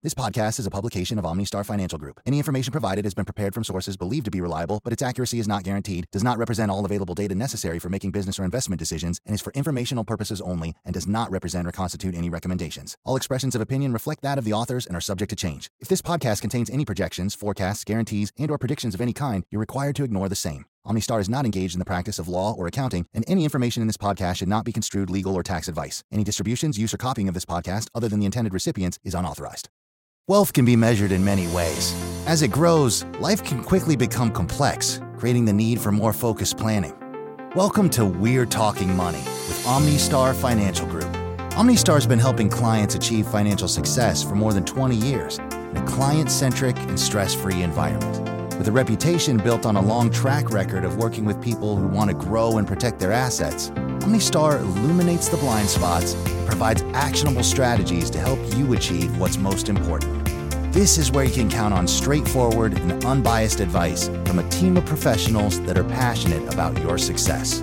This podcast is a publication of OmniStar Financial Group. Any information provided has been prepared from sources believed to be reliable, but its accuracy is not guaranteed, does not represent all available data necessary for making business or investment decisions, and is for informational purposes only and does not represent or constitute any recommendations. All expressions of opinion reflect that of the authors and are subject to change. If this podcast contains any projections, forecasts, guarantees, and or predictions of any kind, you're required to ignore the same. OmniStar is not engaged in the practice of law or accounting, and any information in this podcast should not be construed legal or tax advice. Any distributions, use, or copying of this podcast, other than the intended recipients, is unauthorized. Wealth can be measured in many ways. As it grows, life can quickly become complex, creating the need for more focused planning. Welcome to We're Talking Money with OmniStar Financial Group. OmniStar has been helping clients achieve financial success for more than 20 years in a client centric and stress free environment. With a reputation built on a long track record of working with people who want to grow and protect their assets, OmniStar illuminates the blind spots and provides actionable strategies to help you achieve what's most important. This is where you can count on straightforward and unbiased advice from a team of professionals that are passionate about your success.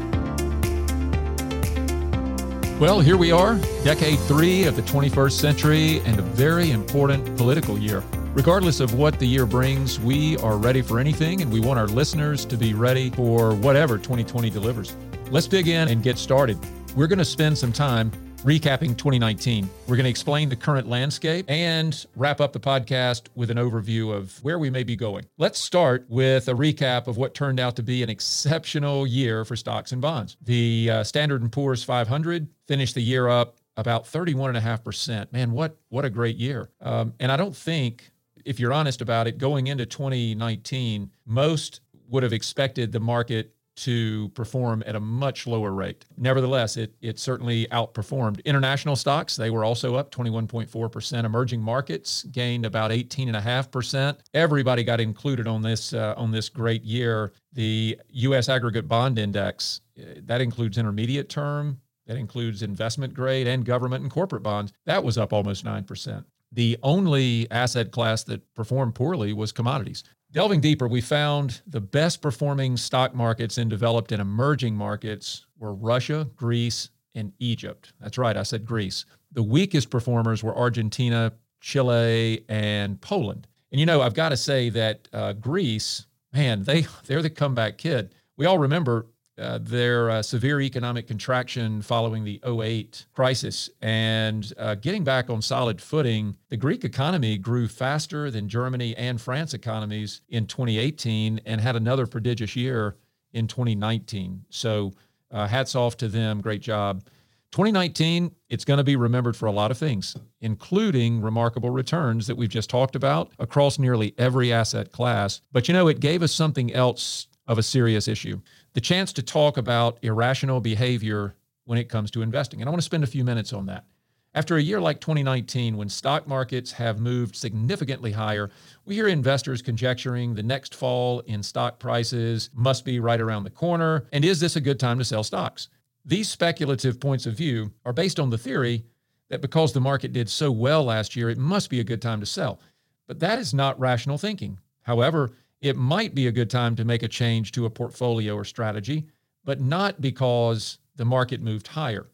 Well, here we are, decade three of the 21st century, and a very important political year. Regardless of what the year brings, we are ready for anything, and we want our listeners to be ready for whatever 2020 delivers. Let's dig in and get started. We're going to spend some time recapping 2019. We're going to explain the current landscape and wrap up the podcast with an overview of where we may be going. Let's start with a recap of what turned out to be an exceptional year for stocks and bonds. The uh, Standard & Poor's 500 finished the year up about 31.5%. Man, what what a great year. Um, and I don't think if you're honest about it, going into 2019, most would have expected the market to perform at a much lower rate. Nevertheless, it, it certainly outperformed. International stocks, they were also up 21.4%. Emerging markets gained about 18.5%. Everybody got included on this uh, on this great year. The US aggregate bond index, uh, that includes intermediate term, that includes investment grade and government and corporate bonds. That was up almost 9%. The only asset class that performed poorly was commodities. Delving deeper, we found the best performing stock markets in developed and emerging markets were Russia, Greece, and Egypt. That's right, I said Greece. The weakest performers were Argentina, Chile, and Poland. And you know, I've got to say that uh, Greece, man, they they're the comeback kid. We all remember uh, their uh, severe economic contraction following the 08 crisis and uh, getting back on solid footing. The Greek economy grew faster than Germany and France economies in 2018 and had another prodigious year in 2019. So, uh, hats off to them. Great job. 2019, it's going to be remembered for a lot of things, including remarkable returns that we've just talked about across nearly every asset class. But you know, it gave us something else of a serious issue the chance to talk about irrational behavior when it comes to investing. And I want to spend a few minutes on that. After a year like 2019, when stock markets have moved significantly higher, we hear investors conjecturing the next fall in stock prices must be right around the corner. And is this a good time to sell stocks? These speculative points of view are based on the theory that because the market did so well last year, it must be a good time to sell. But that is not rational thinking. However, it might be a good time to make a change to a portfolio or strategy, but not because the market moved higher.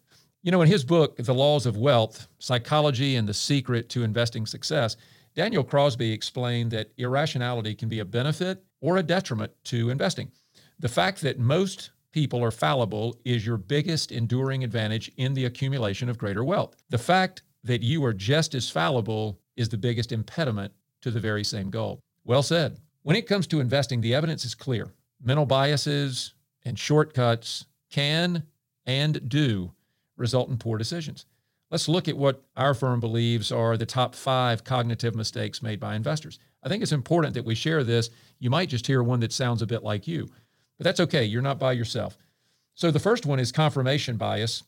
You know, in his book, The Laws of Wealth Psychology and the Secret to Investing Success, Daniel Crosby explained that irrationality can be a benefit or a detriment to investing. The fact that most people are fallible is your biggest enduring advantage in the accumulation of greater wealth. The fact that you are just as fallible is the biggest impediment to the very same goal. Well said. When it comes to investing, the evidence is clear. Mental biases and shortcuts can and do result in poor decisions. Let's look at what our firm believes are the top five cognitive mistakes made by investors. I think it's important that we share this. You might just hear one that sounds a bit like you, but that's okay. You're not by yourself. So the first one is confirmation bias,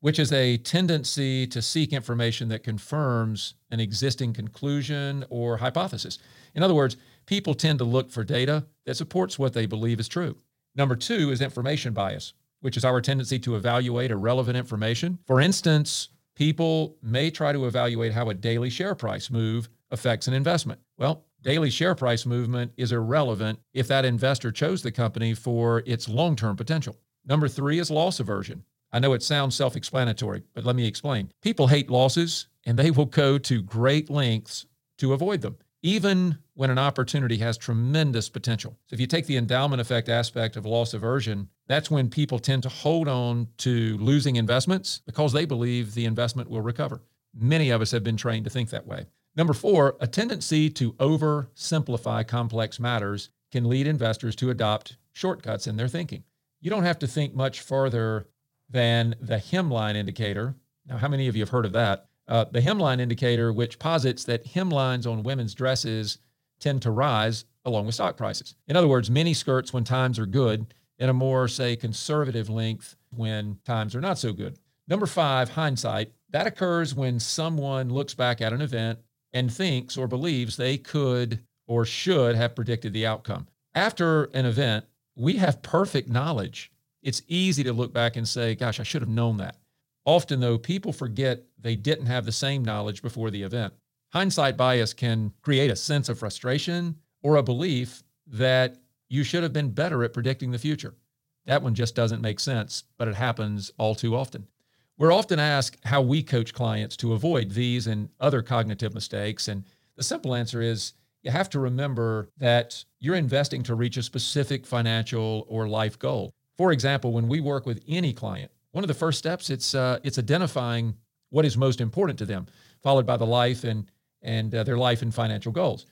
which is a tendency to seek information that confirms an existing conclusion or hypothesis. In other words, people tend to look for data that supports what they believe is true. Number two is information bias, which is our tendency to evaluate irrelevant information. For instance, people may try to evaluate how a daily share price move affects an investment. Well, daily share price movement is irrelevant if that investor chose the company for its long term potential. Number three is loss aversion. I know it sounds self explanatory, but let me explain. People hate losses and they will go to great lengths to avoid them, even when an opportunity has tremendous potential. So, if you take the endowment effect aspect of loss aversion, that's when people tend to hold on to losing investments because they believe the investment will recover. Many of us have been trained to think that way. Number four, a tendency to oversimplify complex matters can lead investors to adopt shortcuts in their thinking. You don't have to think much further than the hemline indicator. Now, how many of you have heard of that? Uh, the hemline indicator, which posits that hemlines on women's dresses tend to rise along with stock prices. In other words, mini skirts when times are good, and a more, say, conservative length when times are not so good. Number five, hindsight. That occurs when someone looks back at an event and thinks or believes they could or should have predicted the outcome. After an event, we have perfect knowledge. It's easy to look back and say, gosh, I should have known that. Often, though, people forget they didn't have the same knowledge before the event. Hindsight bias can create a sense of frustration or a belief that you should have been better at predicting the future. That one just doesn't make sense, but it happens all too often. We're often asked how we coach clients to avoid these and other cognitive mistakes. And the simple answer is you have to remember that you're investing to reach a specific financial or life goal. For example, when we work with any client, one of the first steps it's uh, it's identifying what is most important to them, followed by the life and and uh, their life and financial goals.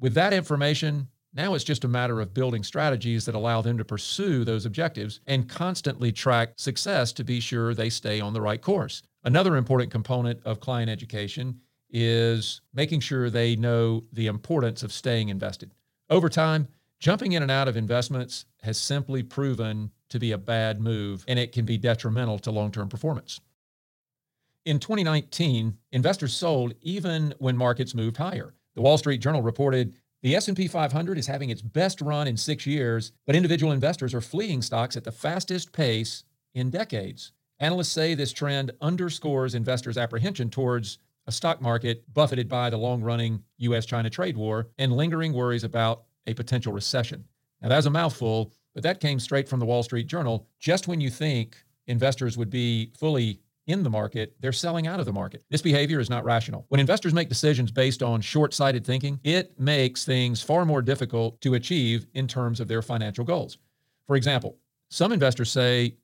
With that information, now it's just a matter of building strategies that allow them to pursue those objectives and constantly track success to be sure they stay on the right course. Another important component of client education is making sure they know the importance of staying invested. Over time, jumping in and out of investments has simply proven to be a bad move and it can be detrimental to long term performance. In 2019, investors sold even when markets moved higher. The Wall Street Journal reported the S&P 500 is having its best run in 6 years, but individual investors are fleeing stocks at the fastest pace in decades. Analysts say this trend underscores investors' apprehension towards a stock market buffeted by the long running US China trade war and lingering worries about a potential recession. Now, that's a mouthful, but that came straight from the Wall Street Journal. Just when you think investors would be fully in the market, they're selling out of the market. This behavior is not rational. When investors make decisions based on short sighted thinking, it makes things far more difficult to achieve in terms of their financial goals. For example, some investors say,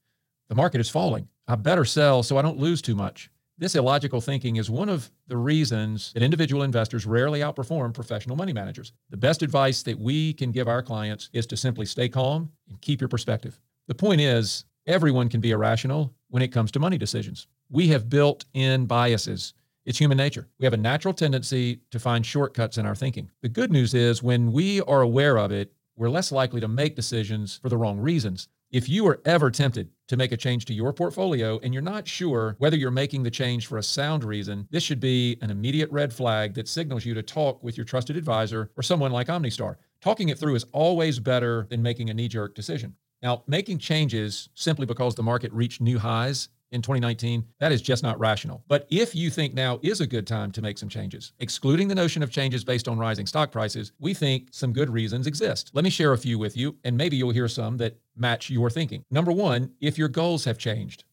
the market is falling. I better sell so I don't lose too much. This illogical thinking is one of the reasons that individual investors rarely outperform professional money managers. The best advice that we can give our clients is to simply stay calm and keep your perspective. The point is, everyone can be irrational when it comes to money decisions. We have built in biases. It's human nature. We have a natural tendency to find shortcuts in our thinking. The good news is when we are aware of it, we're less likely to make decisions for the wrong reasons. If you are ever tempted to make a change to your portfolio and you're not sure whether you're making the change for a sound reason, this should be an immediate red flag that signals you to talk with your trusted advisor or someone like OmniStar. Talking it through is always better than making a knee jerk decision. Now, making changes simply because the market reached new highs in 2019, that is just not rational. But if you think now is a good time to make some changes, excluding the notion of changes based on rising stock prices, we think some good reasons exist. Let me share a few with you, and maybe you'll hear some that match your thinking. Number one, if your goals have changed.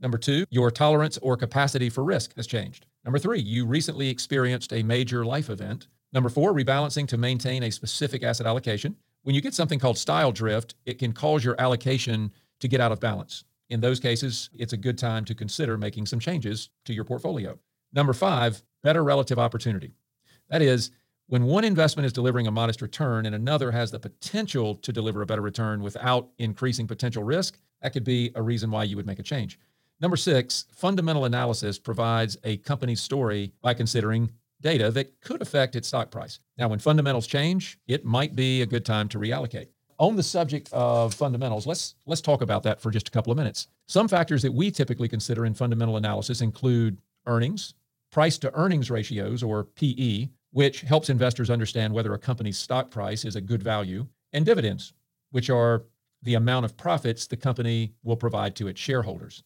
Number two, your tolerance or capacity for risk has changed. Number three, you recently experienced a major life event. Number four, rebalancing to maintain a specific asset allocation. When you get something called style drift, it can cause your allocation to get out of balance. In those cases, it's a good time to consider making some changes to your portfolio. Number five, better relative opportunity. That is, when one investment is delivering a modest return and another has the potential to deliver a better return without increasing potential risk, that could be a reason why you would make a change. Number six, fundamental analysis provides a company's story by considering data that could affect its stock price. Now, when fundamentals change, it might be a good time to reallocate on the subject of fundamentals, let's let's talk about that for just a couple of minutes. Some factors that we typically consider in fundamental analysis include earnings, price to earnings ratios or PE, which helps investors understand whether a company's stock price is a good value, and dividends, which are the amount of profits the company will provide to its shareholders.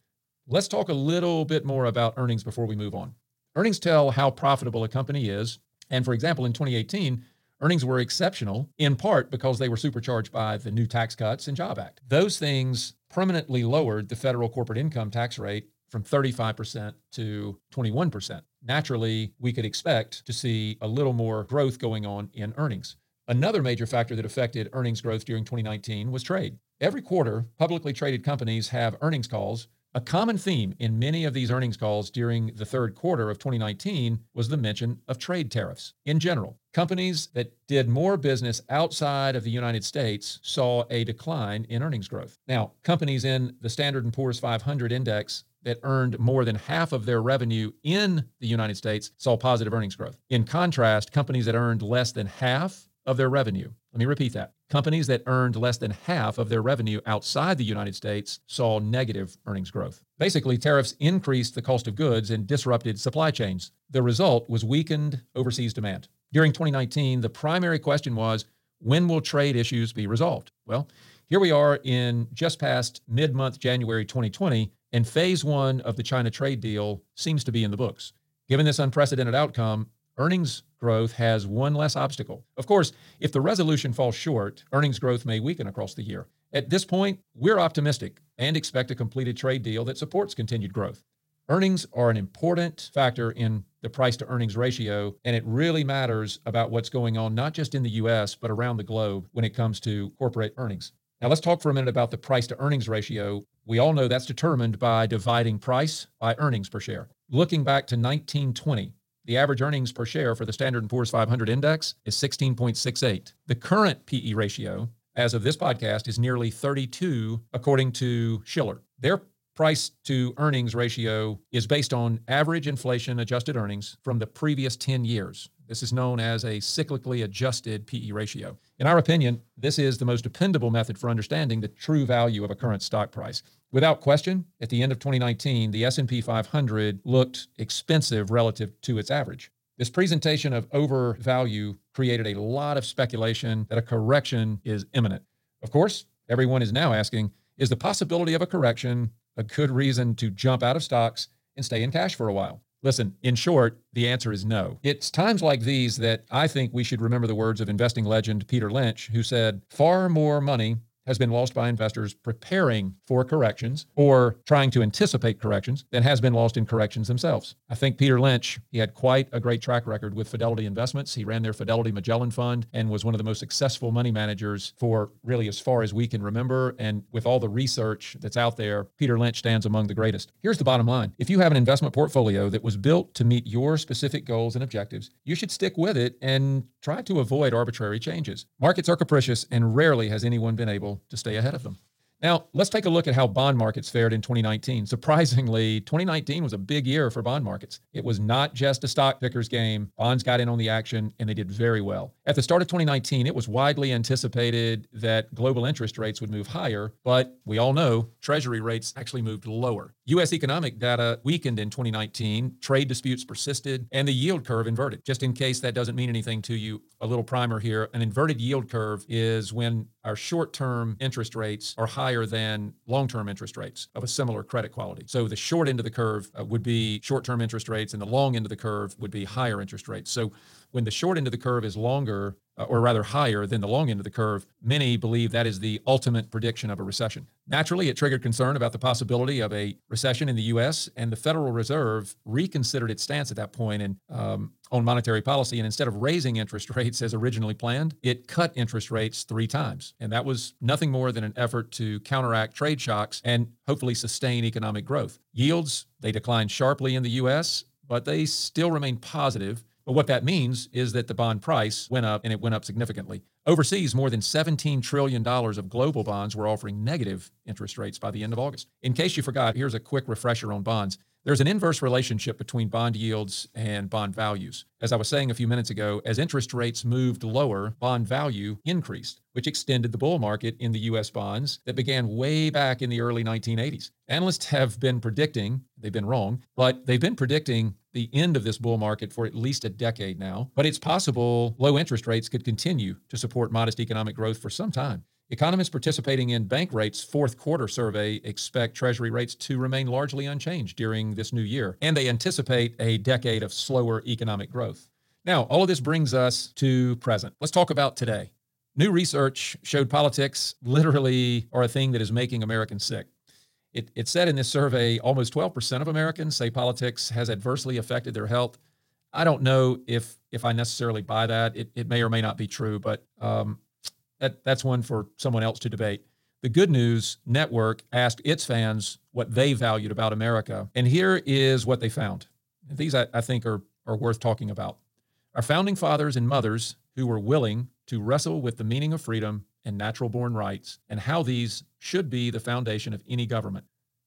Let's talk a little bit more about earnings before we move on. Earnings tell how profitable a company is, and for example, in 2018, Earnings were exceptional in part because they were supercharged by the new Tax Cuts and Job Act. Those things permanently lowered the federal corporate income tax rate from 35% to 21%. naturally we could expect to see a little more growth going on in earnings. Another major factor that affected earnings growth during 2019 was trade. Every quarter, publicly traded companies have earnings calls. A common theme in many of these earnings calls during the third quarter of 2019 was the mention of trade tariffs. In general, companies that did more business outside of the United States saw a decline in earnings growth. Now, companies in the Standard & Poor's 500 index that earned more than half of their revenue in the United States saw positive earnings growth. In contrast, companies that earned less than half of their revenue. Let me repeat that. Companies that earned less than half of their revenue outside the United States saw negative earnings growth. Basically, tariffs increased the cost of goods and disrupted supply chains. The result was weakened overseas demand. During 2019, the primary question was when will trade issues be resolved? Well, here we are in just past mid month January 2020, and phase one of the China trade deal seems to be in the books. Given this unprecedented outcome, earnings growth has one less obstacle. Of course, if the resolution falls short, earnings growth may weaken across the year. At this point, we're optimistic and expect a completed trade deal that supports continued growth. Earnings are an important factor in the price to earnings ratio, and it really matters about what's going on not just in the US, but around the globe when it comes to corporate earnings. Now, let's talk for a minute about the price to earnings ratio. We all know that's determined by dividing price by earnings per share. Looking back to 1920, the average earnings per share for the Standard & Poor's 500 index is 16.68. The current PE ratio as of this podcast is nearly 32 according to Shiller. Their price to earnings ratio is based on average inflation adjusted earnings from the previous 10 years. This is known as a cyclically adjusted PE ratio. In our opinion, this is the most dependable method for understanding the true value of a current stock price. Without question, at the end of 2019, the S&P 500 looked expensive relative to its average. This presentation of overvalue created a lot of speculation that a correction is imminent. Of course, everyone is now asking, is the possibility of a correction a good reason to jump out of stocks and stay in cash for a while? Listen, in short, the answer is no. It's times like these that I think we should remember the words of investing legend Peter Lynch, who said, Far more money has been lost by investors preparing for corrections or trying to anticipate corrections than has been lost in corrections themselves. I think Peter Lynch, he had quite a great track record with Fidelity Investments. He ran their Fidelity Magellan Fund and was one of the most successful money managers for really as far as we can remember. And with all the research that's out there, Peter Lynch stands among the greatest. Here's the bottom line if you have an investment portfolio that was built to meet your specific goals and objectives, you should stick with it and try to avoid arbitrary changes. Markets are capricious, and rarely has anyone been able to stay ahead of them. Now, let's take a look at how bond markets fared in 2019. Surprisingly, 2019 was a big year for bond markets. It was not just a stock picker's game. Bonds got in on the action and they did very well. At the start of 2019, it was widely anticipated that global interest rates would move higher, but we all know Treasury rates actually moved lower. U.S. economic data weakened in 2019, trade disputes persisted, and the yield curve inverted. Just in case that doesn't mean anything to you, a little primer here. An inverted yield curve is when our short term interest rates are higher than long term interest rates of a similar credit quality. So the short end of the curve uh, would be short term interest rates, and the long end of the curve would be higher interest rates. So when the short end of the curve is longer, uh, or rather higher than the long end of the curve, many believe that is the ultimate prediction of a recession. Naturally, it triggered concern about the possibility of a recession in the U.S., and the Federal Reserve reconsidered its stance at that point and um, on monetary policy. And instead of raising interest rates as originally planned, it cut interest rates three times. And that was nothing more than an effort to counteract trade shocks and hopefully sustain economic growth. Yields, they declined sharply in the U.S., but they still remain positive but what that means is that the bond price went up and it went up significantly. Overseas, more than $17 trillion of global bonds were offering negative interest rates by the end of August. In case you forgot, here's a quick refresher on bonds. There's an inverse relationship between bond yields and bond values. As I was saying a few minutes ago, as interest rates moved lower, bond value increased, which extended the bull market in the US bonds that began way back in the early 1980s. Analysts have been predicting, they've been wrong, but they've been predicting the end of this bull market for at least a decade now. But it's possible low interest rates could continue to support modest economic growth for some time. Economists participating in Bankrate's fourth quarter survey expect Treasury rates to remain largely unchanged during this new year, and they anticipate a decade of slower economic growth. Now, all of this brings us to present. Let's talk about today. New research showed politics literally are a thing that is making Americans sick. It, it said in this survey almost 12% of Americans say politics has adversely affected their health. I don't know if if I necessarily buy that. It, it may or may not be true, but um, that, that's one for someone else to debate. The Good News Network asked its fans what they valued about America. And here is what they found. These, I, I think, are, are worth talking about. Our founding fathers and mothers who were willing to wrestle with the meaning of freedom and natural born rights and how these should be the foundation of any government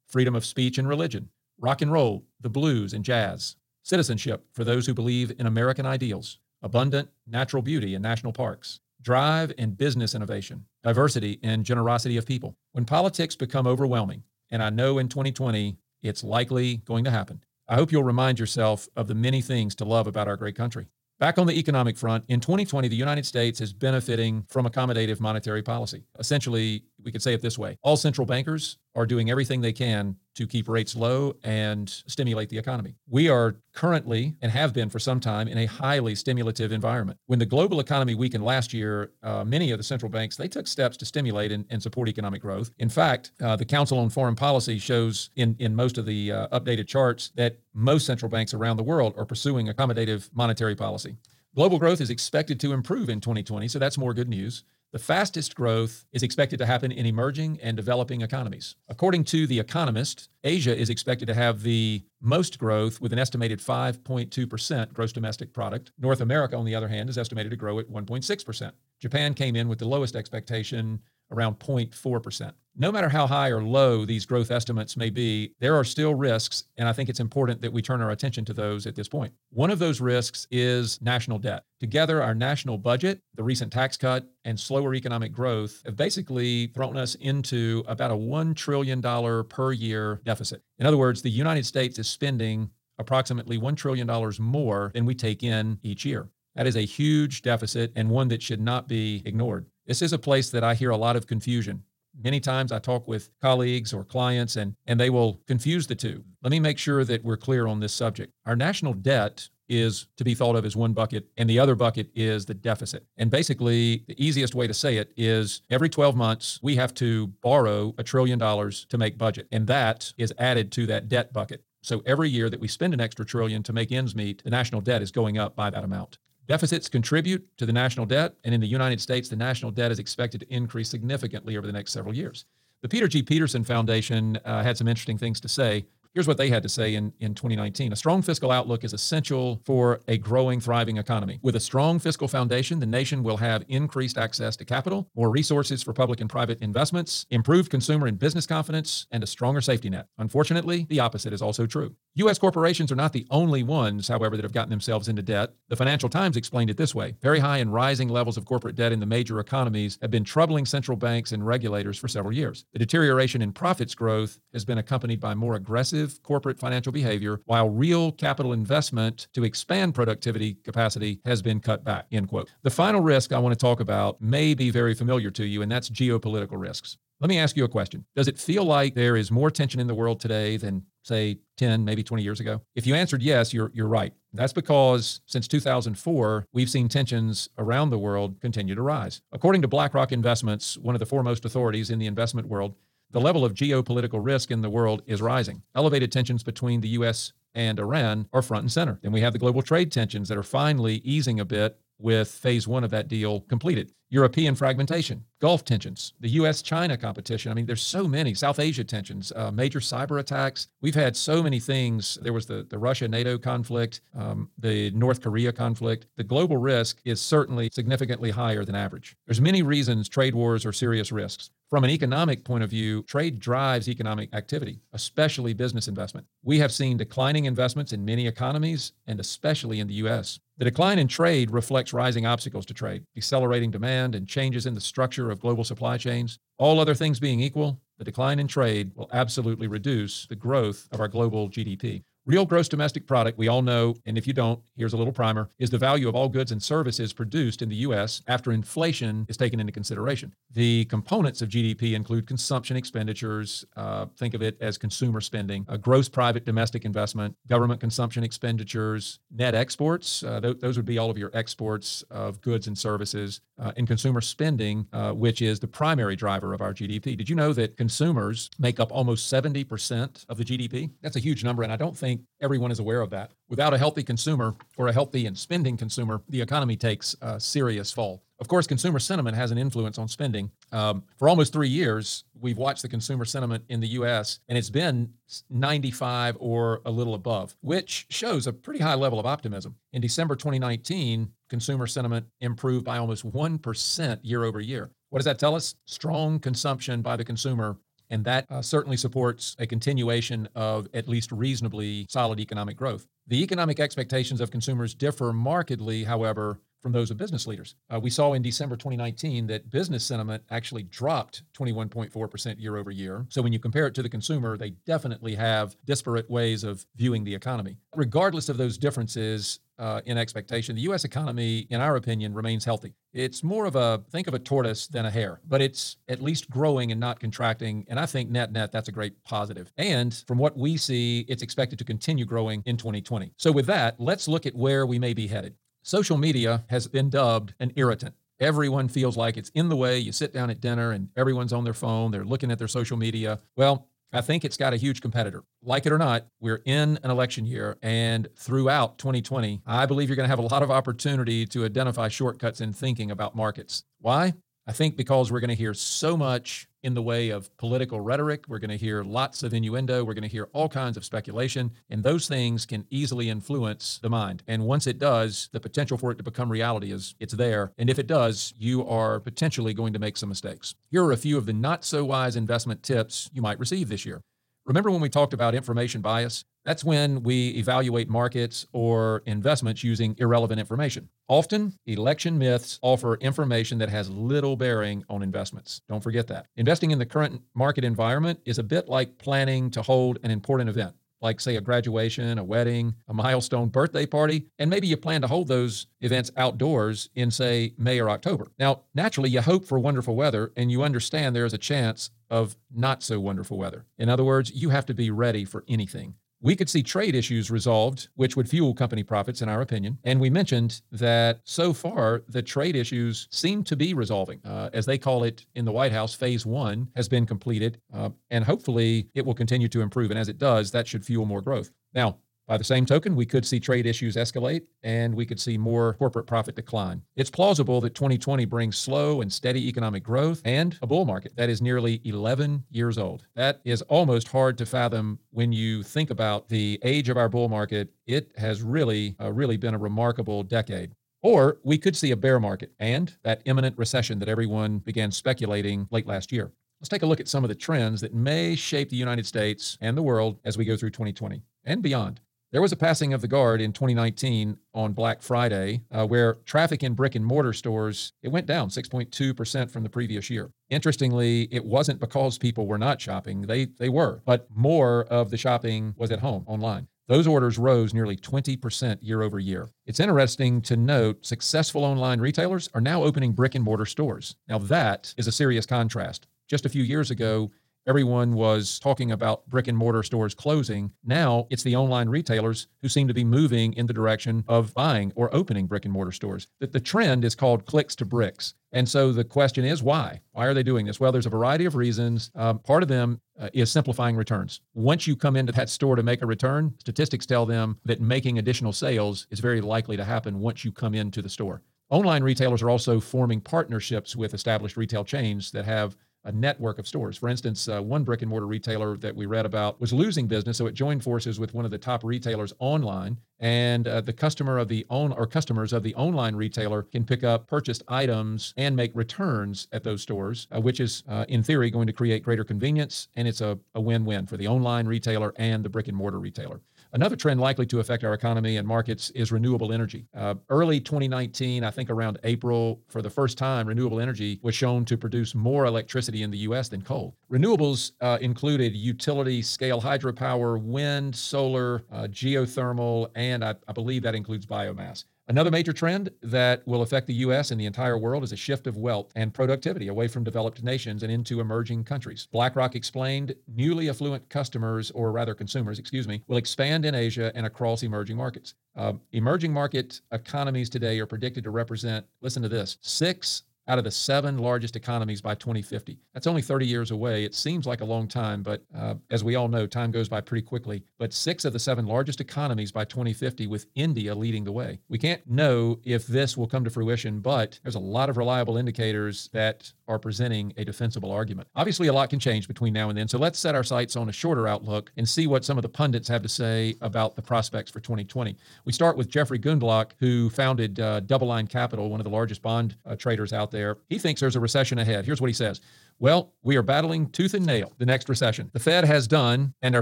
freedom of speech and religion, rock and roll, the blues and jazz, citizenship for those who believe in American ideals, abundant natural beauty and national parks, drive and business innovation, diversity and generosity of people. When politics become overwhelming, and I know in 2020 it's likely going to happen, I hope you'll remind yourself of the many things to love about our great country. Back on the economic front, in 2020, the United States is benefiting from accommodative monetary policy. Essentially, we could say it this way all central bankers are doing everything they can to keep rates low and stimulate the economy. We are currently and have been for some time in a highly stimulative environment. When the global economy weakened last year, uh, many of the central banks they took steps to stimulate and, and support economic growth. In fact, uh, the Council on Foreign Policy shows in in most of the uh, updated charts that most central banks around the world are pursuing accommodative monetary policy. Global growth is expected to improve in 2020, so that's more good news. The fastest growth is expected to happen in emerging and developing economies. According to The Economist, Asia is expected to have the most growth with an estimated 5.2% gross domestic product. North America, on the other hand, is estimated to grow at 1.6%. Japan came in with the lowest expectation around 0.4%. No matter how high or low these growth estimates may be, there are still risks, and I think it's important that we turn our attention to those at this point. One of those risks is national debt. Together, our national budget, the recent tax cut, and slower economic growth have basically thrown us into about a $1 trillion per year deficit. In other words, the United States is spending approximately $1 trillion more than we take in each year. That is a huge deficit and one that should not be ignored. This is a place that I hear a lot of confusion. Many times I talk with colleagues or clients and, and they will confuse the two. Let me make sure that we're clear on this subject. Our national debt is to be thought of as one bucket, and the other bucket is the deficit. And basically, the easiest way to say it is every 12 months, we have to borrow a trillion dollars to make budget, and that is added to that debt bucket. So every year that we spend an extra trillion to make ends meet, the national debt is going up by that amount. Deficits contribute to the national debt, and in the United States, the national debt is expected to increase significantly over the next several years. The Peter G. Peterson Foundation uh, had some interesting things to say Here's what they had to say in, in 2019. A strong fiscal outlook is essential for a growing, thriving economy. With a strong fiscal foundation, the nation will have increased access to capital, more resources for public and private investments, improved consumer and business confidence, and a stronger safety net. Unfortunately, the opposite is also true. U.S. corporations are not the only ones, however, that have gotten themselves into debt. The Financial Times explained it this way Very high and rising levels of corporate debt in the major economies have been troubling central banks and regulators for several years. The deterioration in profits growth has been accompanied by more aggressive corporate financial behavior, while real capital investment to expand productivity capacity has been cut back. End quote. The final risk I want to talk about may be very familiar to you, and that's geopolitical risks. Let me ask you a question. Does it feel like there is more tension in the world today than, say, 10, maybe 20 years ago? If you answered yes, you're, you're right. That's because since 2004, we've seen tensions around the world continue to rise. According to BlackRock Investments, one of the foremost authorities in the investment world, the level of geopolitical risk in the world is rising. Elevated tensions between the U.S. and Iran are front and center. Then we have the global trade tensions that are finally easing a bit with phase one of that deal completed. European fragmentation, Gulf tensions, the US China competition. I mean, there's so many, South Asia tensions, uh, major cyber attacks. We've had so many things. There was the, the Russia NATO conflict, um, the North Korea conflict. The global risk is certainly significantly higher than average. There's many reasons trade wars are serious risks. From an economic point of view, trade drives economic activity, especially business investment. We have seen declining investments in many economies and especially in the US. The decline in trade reflects rising obstacles to trade, decelerating demand, and changes in the structure of global supply chains. All other things being equal, the decline in trade will absolutely reduce the growth of our global GDP. Real gross domestic product, we all know, and if you don't, here's a little primer, is the value of all goods and services produced in the U.S. after inflation is taken into consideration. The components of GDP include consumption expenditures, uh, think of it as consumer spending, uh, gross private domestic investment, government consumption expenditures, net exports, uh, th- those would be all of your exports of goods and services, uh, and consumer spending, uh, which is the primary driver of our GDP. Did you know that consumers make up almost 70% of the GDP? That's a huge number, and I don't think think everyone is aware of that. Without a healthy consumer or a healthy and spending consumer, the economy takes a serious fall. Of course, consumer sentiment has an influence on spending. Um, for almost three years, we've watched the consumer sentiment in the U.S., and it's been 95 or a little above, which shows a pretty high level of optimism. In December 2019, consumer sentiment improved by almost 1% year over year. What does that tell us? Strong consumption by the consumer and that uh, certainly supports a continuation of at least reasonably solid economic growth. The economic expectations of consumers differ markedly, however, from those of business leaders. Uh, we saw in December 2019 that business sentiment actually dropped 21.4% year over year. So when you compare it to the consumer, they definitely have disparate ways of viewing the economy. Regardless of those differences, uh, in expectation. The U.S. economy, in our opinion, remains healthy. It's more of a think of a tortoise than a hare, but it's at least growing and not contracting. And I think net net that's a great positive. And from what we see, it's expected to continue growing in 2020. So with that, let's look at where we may be headed. Social media has been dubbed an irritant. Everyone feels like it's in the way. You sit down at dinner and everyone's on their phone, they're looking at their social media. Well, I think it's got a huge competitor. Like it or not, we're in an election year. And throughout 2020, I believe you're going to have a lot of opportunity to identify shortcuts in thinking about markets. Why? I think because we're going to hear so much in the way of political rhetoric, we're going to hear lots of innuendo, we're going to hear all kinds of speculation, and those things can easily influence the mind. And once it does, the potential for it to become reality is it's there. And if it does, you are potentially going to make some mistakes. Here are a few of the not so wise investment tips you might receive this year. Remember when we talked about information bias? That's when we evaluate markets or investments using irrelevant information. Often, election myths offer information that has little bearing on investments. Don't forget that. Investing in the current market environment is a bit like planning to hold an important event like, say, a graduation, a wedding, a milestone birthday party, and maybe you plan to hold those events outdoors in, say, May or October. Now, naturally, you hope for wonderful weather and you understand there is a chance of not so wonderful weather. In other words, you have to be ready for anything. We could see trade issues resolved, which would fuel company profits, in our opinion. And we mentioned that so far, the trade issues seem to be resolving. Uh, as they call it in the White House, phase one has been completed, uh, and hopefully it will continue to improve. And as it does, that should fuel more growth. Now, by the same token, we could see trade issues escalate and we could see more corporate profit decline. It's plausible that 2020 brings slow and steady economic growth and a bull market that is nearly 11 years old. That is almost hard to fathom when you think about the age of our bull market. It has really, uh, really been a remarkable decade. Or we could see a bear market and that imminent recession that everyone began speculating late last year. Let's take a look at some of the trends that may shape the United States and the world as we go through 2020 and beyond. There was a passing of the guard in 2019 on Black Friday, uh, where traffic in brick and mortar stores it went down 6.2% from the previous year. Interestingly, it wasn't because people were not shopping; they they were, but more of the shopping was at home online. Those orders rose nearly 20% year over year. It's interesting to note successful online retailers are now opening brick and mortar stores. Now, that is a serious contrast. Just a few years ago, everyone was talking about brick and mortar stores closing. Now it's the online retailers who seem to be moving in the direction of buying or opening brick and mortar stores. That the trend is called clicks to bricks. And so the question is why? Why are they doing this? Well, there's a variety of reasons. Um, part of them uh, is simplifying returns. Once you come into that store to make a return, statistics tell them that making additional sales is very likely to happen once you come into the store. Online retailers are also forming partnerships with established retail chains that have a network of stores. For instance, uh, one brick and mortar retailer that we read about was losing business, so it joined forces with one of the top retailers online, and uh, the customer of the own or customers of the online retailer can pick up purchased items and make returns at those stores, uh, which is uh, in theory going to create greater convenience, and it's a, a win-win for the online retailer and the brick and mortar retailer. Another trend likely to affect our economy and markets is renewable energy. Uh, early 2019, I think around April, for the first time, renewable energy was shown to produce more electricity in the U.S. than coal. Renewables uh, included utility scale hydropower, wind, solar, uh, geothermal, and I, I believe that includes biomass. Another major trend that will affect the U.S. and the entire world is a shift of wealth and productivity away from developed nations and into emerging countries. BlackRock explained newly affluent customers, or rather consumers, excuse me, will expand in Asia and across emerging markets. Uh, emerging market economies today are predicted to represent, listen to this, six out of the seven largest economies by 2050. That's only 30 years away. It seems like a long time, but uh, as we all know, time goes by pretty quickly. But six of the seven largest economies by 2050, with India leading the way. We can't know if this will come to fruition, but there's a lot of reliable indicators that are presenting a defensible argument. Obviously, a lot can change between now and then, so let's set our sights on a shorter outlook and see what some of the pundits have to say about the prospects for 2020. We start with Jeffrey Gundlach, who founded uh, DoubleLine Capital, one of the largest bond uh, traders out there. He thinks there's a recession ahead. Here's what he says. Well, we are battling tooth and nail the next recession. The Fed has done, and our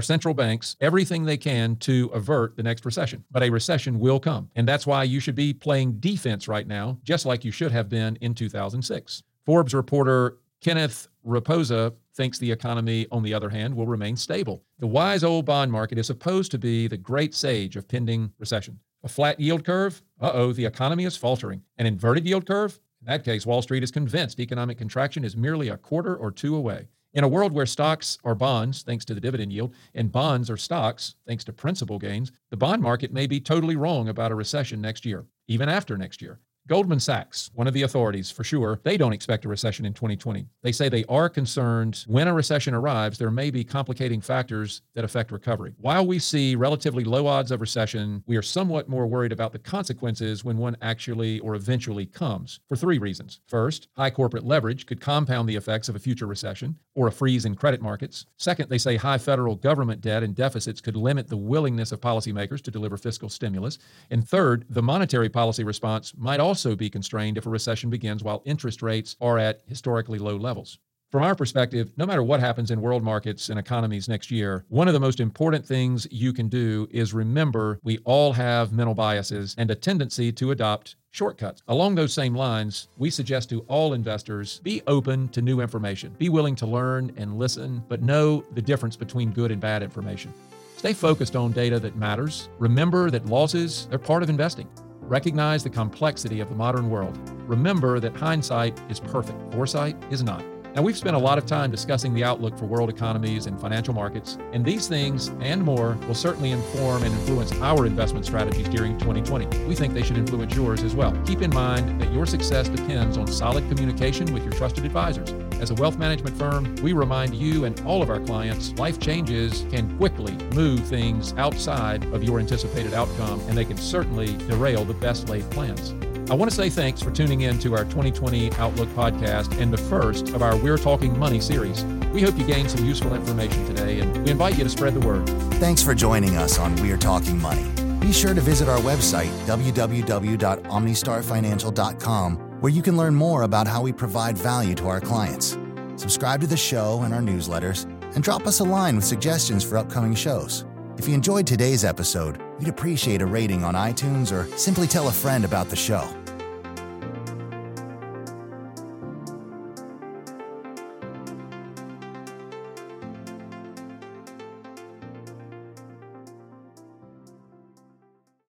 central banks, everything they can to avert the next recession. But a recession will come. And that's why you should be playing defense right now, just like you should have been in 2006. Forbes reporter Kenneth Rapoza thinks the economy, on the other hand, will remain stable. The wise old bond market is supposed to be the great sage of pending recession. A flat yield curve? Uh oh, the economy is faltering. An inverted yield curve? In that case, Wall Street is convinced economic contraction is merely a quarter or two away. In a world where stocks are bonds, thanks to the dividend yield, and bonds are stocks, thanks to principal gains, the bond market may be totally wrong about a recession next year, even after next year. Goldman Sachs, one of the authorities for sure, they don't expect a recession in 2020. They say they are concerned when a recession arrives, there may be complicating factors that affect recovery. While we see relatively low odds of recession, we are somewhat more worried about the consequences when one actually or eventually comes for three reasons. First, high corporate leverage could compound the effects of a future recession or a freeze in credit markets. Second, they say high federal government debt and deficits could limit the willingness of policymakers to deliver fiscal stimulus. And third, the monetary policy response might also also be constrained if a recession begins while interest rates are at historically low levels. From our perspective, no matter what happens in world markets and economies next year, one of the most important things you can do is remember we all have mental biases and a tendency to adopt shortcuts. Along those same lines, we suggest to all investors be open to new information, be willing to learn and listen, but know the difference between good and bad information. Stay focused on data that matters. Remember that losses are part of investing. Recognize the complexity of the modern world. Remember that hindsight is perfect, foresight is not. Now, we've spent a lot of time discussing the outlook for world economies and financial markets, and these things and more will certainly inform and influence our investment strategies during 2020. We think they should influence yours as well. Keep in mind that your success depends on solid communication with your trusted advisors. As a wealth management firm, we remind you and all of our clients life changes can quickly move things outside of your anticipated outcome, and they can certainly derail the best laid plans. I want to say thanks for tuning in to our 2020 Outlook podcast and the first of our We're Talking Money series. We hope you gained some useful information today and we invite you to spread the word. Thanks for joining us on We're Talking Money. Be sure to visit our website, www.omnistarfinancial.com, where you can learn more about how we provide value to our clients. Subscribe to the show and our newsletters, and drop us a line with suggestions for upcoming shows. If you enjoyed today's episode, we'd appreciate a rating on iTunes or simply tell a friend about the show.